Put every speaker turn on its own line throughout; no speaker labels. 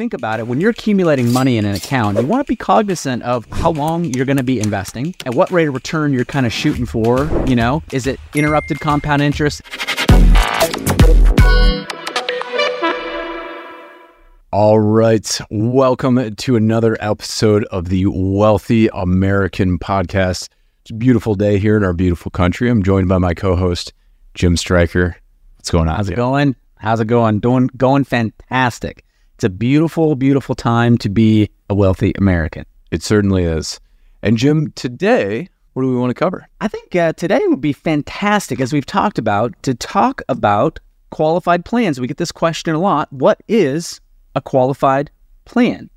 think about it, when you're accumulating money in an account, you want to be cognizant of how long you're going to be investing and what rate of return you're kind of shooting for. You know, is it interrupted compound interest?
All right. Welcome to another episode of the Wealthy American Podcast. It's a beautiful day here in our beautiful country. I'm joined by my co host, Jim Stryker. What's going on?
How's it going? How's it going? Doing going fantastic. It's a beautiful, beautiful time to be a wealthy American.
It certainly is. And Jim, today, what do we want to cover?
I think uh, today would be fantastic, as we've talked about, to talk about qualified plans. We get this question a lot. What is a qualified plan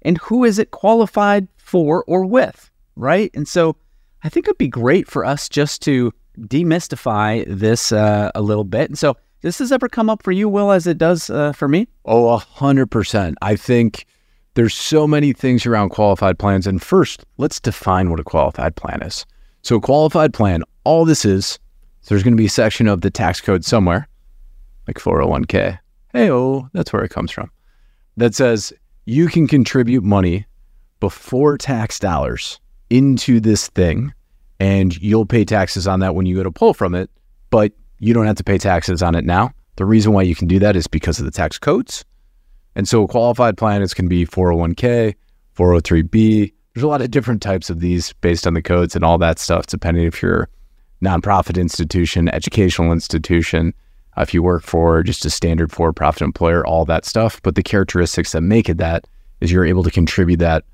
and who is it qualified for or with, right? And so I think it'd be great for us just to demystify this uh, a little bit. And so this has ever come up for you, Will, as it does uh, for me?
Oh, a hundred percent. I think there's so many things around qualified plans. And first, let's define what a qualified plan is. So, a qualified plan, all this is, so there's going to be a section of the tax code somewhere, like 401k. Hey, oh, that's where it comes from that says you can contribute money before tax dollars into this thing and you'll pay taxes on that when you go to pull from it, but you don't have to pay taxes on it now. The reason why you can do that is because of the tax codes. And so qualified plan is can be 401k, 403b. There's a lot of different types of these based on the codes and all that stuff, depending if you're a nonprofit institution, educational institution, uh, if you work for just a standard for profit employer, all that stuff. But the characteristics that make it that is you're able to contribute that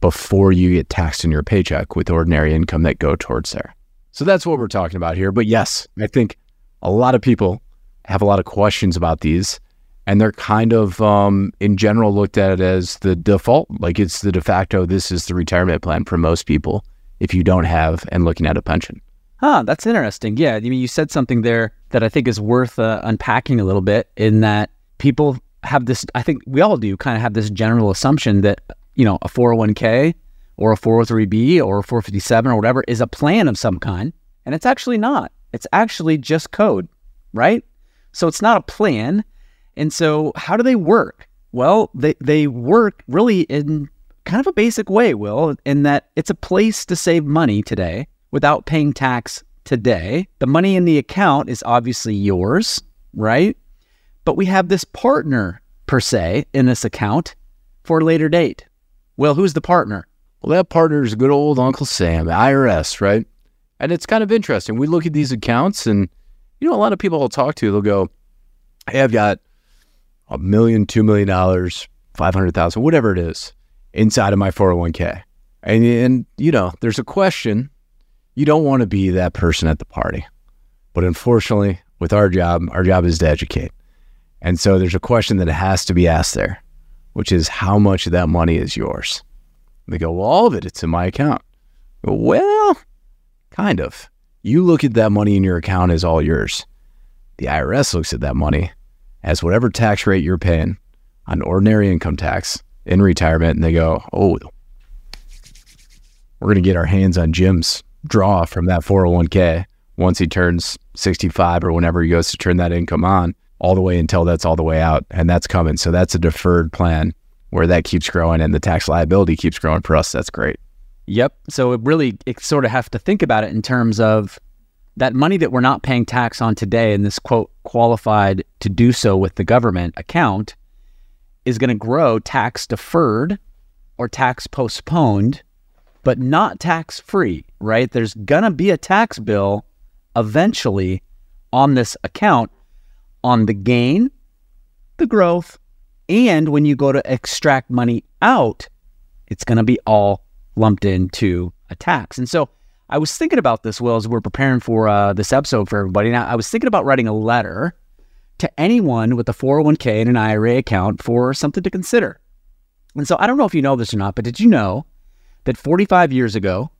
before you get taxed in your paycheck with ordinary income that go towards there. So that's what we're talking about here. But yes, I think a lot of people have a lot of questions about these and they're kind of um, in general looked at it as the default like it's the de facto this is the retirement plan for most people if you don't have and looking at a pension
Huh, that's interesting. Yeah, I mean, you said something there that I think is worth uh, unpacking a little bit. In that people have this, I think we all do, kind of have this general assumption that you know a 401k or a 403b or a 457 or whatever is a plan of some kind, and it's actually not. It's actually just code, right? So it's not a plan. And so how do they work? Well, they they work really in kind of a basic way, Will, in that it's a place to save money today without paying tax today. The money in the account is obviously yours, right? But we have this partner, per se, in this account for a later date. Well, who's the partner?
Well, that partner is good old Uncle Sam, IRS, right? And it's kind of interesting. We look at these accounts, and you know, a lot of people I'll talk to, they'll go, "Hey, I've got a million, two million dollars, five hundred thousand, whatever it is, inside of my four hundred one k." And and you know, there's a question you don't want to be that person at the party. But unfortunately, with our job, our job is to educate. And so there's a question that has to be asked there, which is how much of that money is yours? And they go, well, all of it, it's in my account. Go, well, kind of. You look at that money in your account as all yours. The IRS looks at that money as whatever tax rate you're paying on ordinary income tax in retirement, and they go, oh, we're going to get our hands on Jim's draw from that 401k once he turns 65 or whenever he goes to turn that income on, all the way until that's all the way out. And that's coming. So that's a deferred plan where that keeps growing and the tax liability keeps growing for us. That's great.
Yep. So it really, it sort of have to think about it in terms of that money that we're not paying tax on today in this quote qualified to do so with the government account is going to grow tax deferred or tax postponed but not tax free, right? There's going to be a tax bill eventually on this account on the gain, the growth, and when you go to extract money out, it's going to be all lumped into a tax. And so I was thinking about this, Will, as we're preparing for uh, this episode for everybody. Now, I was thinking about writing a letter to anyone with a 401k and an IRA account for something to consider. And so I don't know if you know this or not, but did you know that 45 years ago,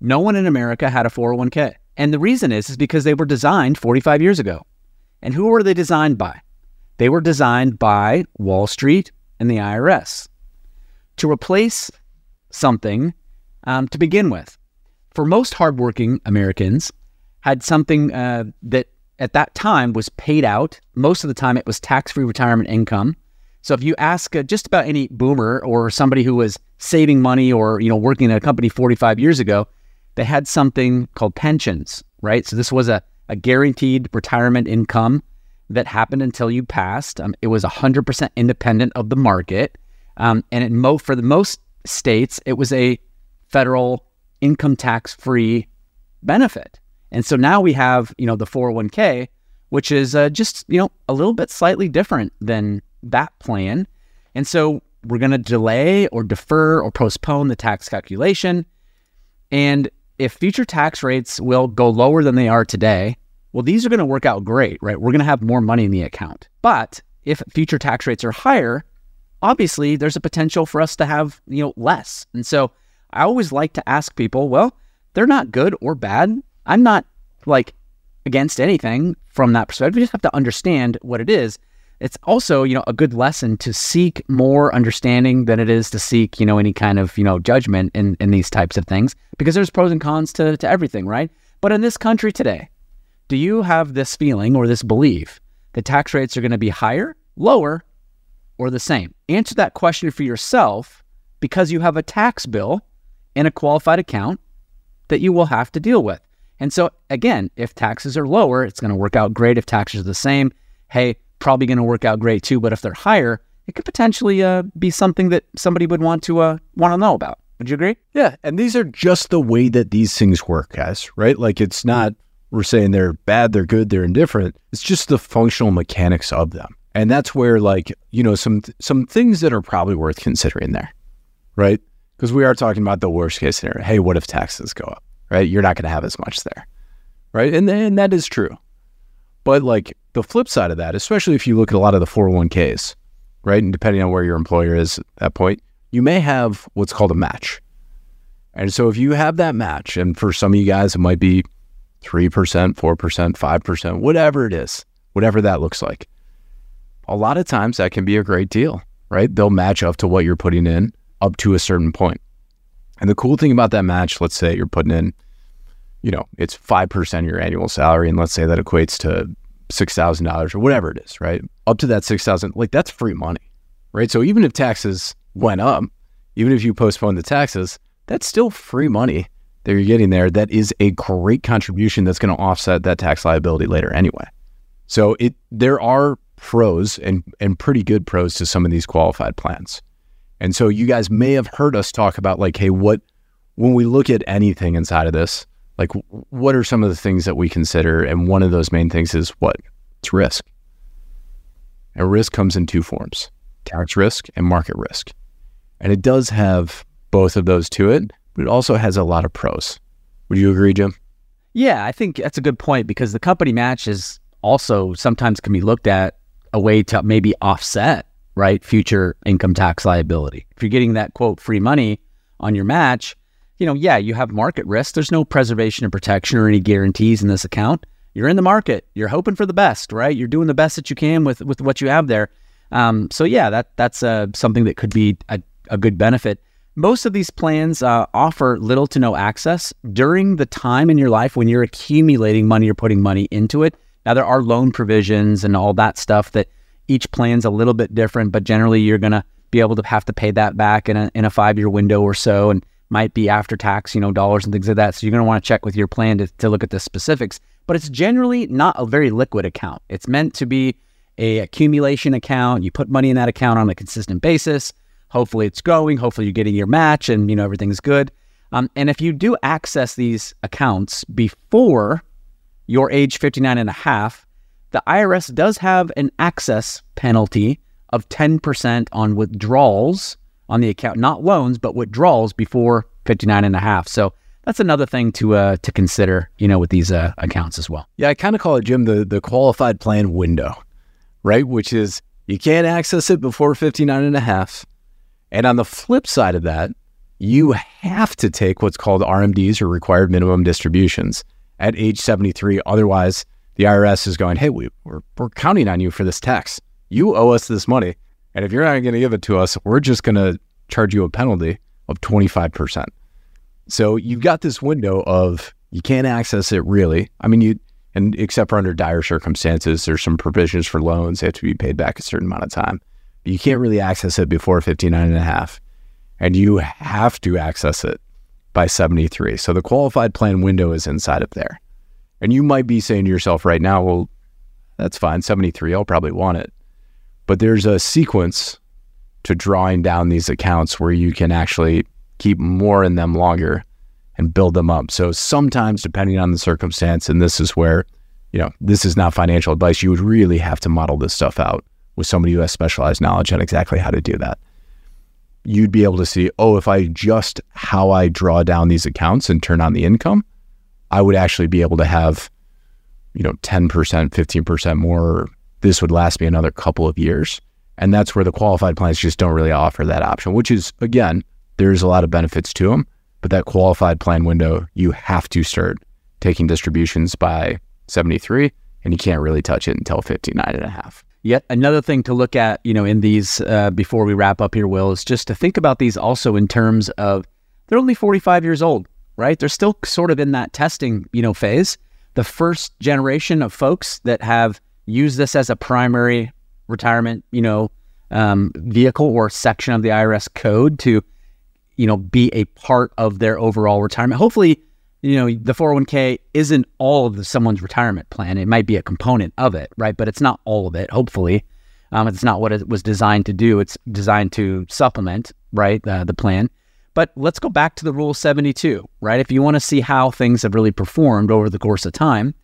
no one in America had a 401k. And the reason is, is because they were designed 45 years ago. And who were they designed by? They were designed by Wall Street and the IRS to replace something um, to begin with. For most hardworking Americans, had something uh, that at that time was paid out. Most of the time, it was tax-free retirement income. So if you ask uh, just about any boomer or somebody who was saving money or you know working at a company 45 years ago, they had something called pensions, right? So this was a, a guaranteed retirement income that happened until you passed. Um, it was 100% independent of the market. Um, and it mo- for the most states, it was a federal income tax free benefit. And so now we have, you know, the 401k, which is uh, just, you know, a little bit slightly different than that plan. And so we're going to delay or defer or postpone the tax calculation. And if future tax rates will go lower than they are today, well, these are going to work out great, right? We're going to have more money in the account. But if future tax rates are higher, obviously there's a potential for us to have, you know, less. And so I always like to ask people, well, they're not good or bad. I'm not like against anything from that perspective. We just have to understand what it is. It's also, you know, a good lesson to seek more understanding than it is to seek, you know, any kind of, you know, judgment in, in these types of things because there's pros and cons to, to everything, right? But in this country today, do you have this feeling or this belief that tax rates are going to be higher, lower, or the same? Answer that question for yourself because you have a tax bill in a qualified account that you will have to deal with. And so, again, if taxes are lower, it's going to work out great. If taxes are the same, hey, probably going to work out great too. But if they're higher, it could potentially uh, be something that somebody would want to uh, want to know about. Would you agree?
Yeah, and these are just the way that these things work, guys. Right? Like it's not we're saying they're bad, they're good, they're indifferent. It's just the functional mechanics of them. And that's where like, you know, some some things that are probably worth considering there. Right? Because we are talking about the worst case scenario. Hey, what if taxes go up? Right? You're not going to have as much there. Right? And and that is true. But like the flip side of that, especially if you look at a lot of the 401ks, right? And depending on where your employer is at that point, you may have what's called a match. And so if you have that match, and for some of you guys, it might be 3%, 4%, 5%, whatever it is, whatever that looks like. A lot of times that can be a great deal, right? They'll match up to what you're putting in up to a certain point. And the cool thing about that match, let's say you're putting in, you know, it's 5% of your annual salary. And let's say that equates to $6,000 or whatever it is, right? Up to that 6,000, like that's free money, right? So even if taxes went up, even if you postpone the taxes, that's still free money that you're getting there that is a great contribution that's going to offset that tax liability later anyway. So it there are pros and and pretty good pros to some of these qualified plans. And so you guys may have heard us talk about like hey what when we look at anything inside of this, like what are some of the things that we consider and one of those main things is what? It's risk. And risk comes in two forms. Tax risk and market risk. And it does have both of those to it but it also has a lot of pros. Would you agree, Jim?
Yeah, I think that's a good point because the company match is also sometimes can be looked at a way to maybe offset right future income tax liability. If you're getting that quote free money on your match, you know, yeah, you have market risk. There's no preservation and protection or any guarantees in this account. You're in the market. You're hoping for the best, right? You're doing the best that you can with with what you have there. Um, so yeah, that that's uh, something that could be a, a good benefit. Most of these plans uh, offer little to no access during the time in your life when you're accumulating money or putting money into it. Now, there are loan provisions and all that stuff that each plan's a little bit different, but generally you're going to be able to have to pay that back in a, in a five year window or so and might be after tax, you know, dollars and things like that. So you're going to want to check with your plan to, to look at the specifics. But it's generally not a very liquid account. It's meant to be a accumulation account. You put money in that account on a consistent basis. Hopefully it's growing. Hopefully you're getting your match and you know everything's good. Um, and if you do access these accounts before your age 59 and a half, the IRS does have an access penalty of 10% on withdrawals on the account, not loans, but withdrawals before 59 and a half. So that's another thing to uh, to consider, you know, with these uh, accounts as well.
Yeah, I kind of call it, Jim, the, the qualified plan window, right? Which is you can't access it before 59 and a half. And on the flip side of that, you have to take what's called RMDs or required minimum distributions at age 73. Otherwise, the IRS is going, hey, we, we're, we're counting on you for this tax. You owe us this money. And if you're not going to give it to us, we're just going to charge you a penalty of 25%. So you've got this window of you can't access it really. I mean, you, and except for under dire circumstances, there's some provisions for loans. They have to be paid back a certain amount of time But You can't really access it before 59 and a half. And you have to access it by 73. So the qualified plan window is inside of there. And you might be saying to yourself right now, well, that's fine, 73, I'll probably want it. But there's a sequence to drawing down these accounts where you can actually keep more in them longer and build them up. So sometimes, depending on the circumstance, and this is where, you know, this is not financial advice, you would really have to model this stuff out with somebody who has specialized knowledge on exactly how to do that. You'd be able to see, oh, if I adjust how I draw down these accounts and turn on the income, I would actually be able to have, you know, 10%, 15% more. This would last me another couple of years. And that's where the qualified plans just don't really offer that option, which is, again, there's a lot of benefits to them. But that qualified plan window, you have to start taking distributions by 73, and you can't really touch it until 59 and a half.
Yet another thing to look at, you know, in these uh, before we wrap up here, Will, is just to think about these also in terms of they're only 45 years old, right? They're still sort of in that testing, you know, phase. The first generation of folks that have used this as a primary retirement, you know, um, vehicle or section of the IRS code to, you know, be a part of their overall retirement. Hopefully, you know, the 401k isn't all of the, someone's retirement plan. It might be a component of it, right? But it's not all of it, hopefully. Um, it's not what it was designed to do. It's designed to supplement, right, uh, the plan. But let's go back to the Rule 72, right? If you want to see how things have really performed over the course of time,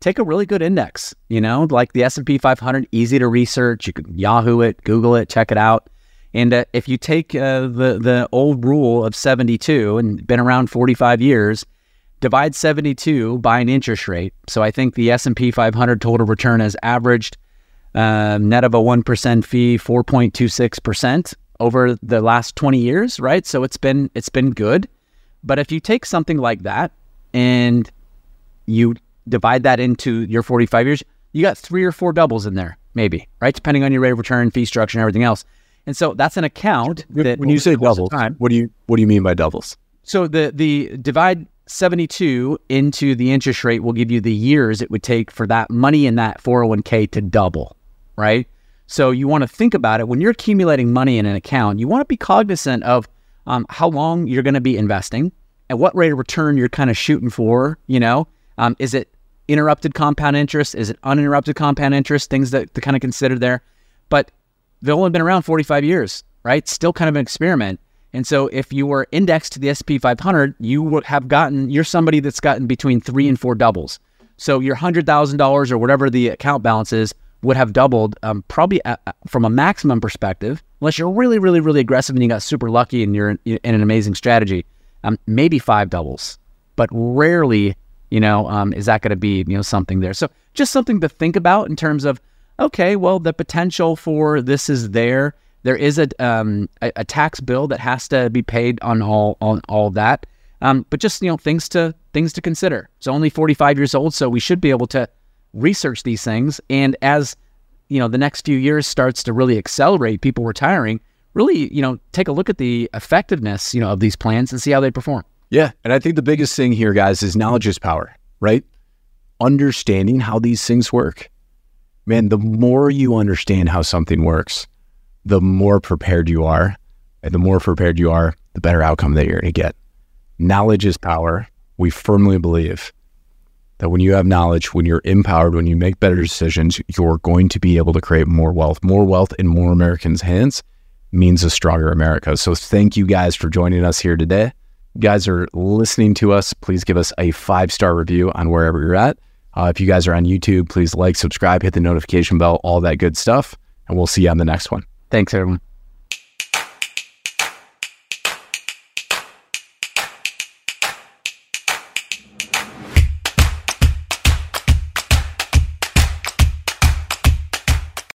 take a really good index, you know, like the S&P 500, easy to research. You can Yahoo it, Google it, check it out. And uh, if you take uh, the the old rule of 72 and been around 45 years, divide 72 by an interest rate. So I think the S&P 500 total return has averaged um, net of a 1% fee 4.26% over the last 20 years, right? So it's been it's been good. But if you take something like that and you divide that into your 45 years, you got three or four doubles in there, maybe, right? Depending on your rate of return, fee structure, and everything else. And so that's an account that
when you say doubles, time, what do you what do you mean by doubles?
So the the divide 72 into the interest rate will give you the years it would take for that money in that 401k to double, right? So you want to think about it when you're accumulating money in an account, you want to be cognizant of um, how long you're going to be investing and what rate of return you're kind of shooting for. You know, um, is it interrupted compound interest? Is it uninterrupted compound interest? Things that to kind of consider there. But they've only been around 45 years, right? Still kind of an experiment. And so if you were indexed to the S&P 500, you would have gotten, you're somebody that's gotten between three and four doubles. So your $100,000 or whatever the account balance is would have doubled um, probably at, from a maximum perspective, unless you're really, really, really aggressive and you got super lucky and you're in, an amazing strategy, um, maybe five doubles, but rarely you know, um, is that going to be, you know, something there? So just something to think about in terms of, okay, well, the potential for this is there. There is a, um, a, a, tax bill that has to be paid on all on all that. Um, but just you know things to things to consider. It's only 45 years old, so we should be able to research these things. And as you know, the next few years starts to really accelerate people retiring, really you know take a look at the effectiveness you know of these plans and see how they perform.
Yeah. And I think the biggest thing here, guys, is knowledge is power, right? Understanding how these things work. Man, the more you understand how something works, the more prepared you are. And the more prepared you are, the better outcome that you're going to get. Knowledge is power. We firmly believe that when you have knowledge, when you're empowered, when you make better decisions, you're going to be able to create more wealth. More wealth in more Americans' hands means a stronger America. So thank you guys for joining us here today You guys are listening to us, please give us a five star review on wherever you're at. Uh, if you guys are on YouTube, please like, subscribe, hit the notification bell, all that good stuff. And we'll see you on the next one.
Thanks, everyone.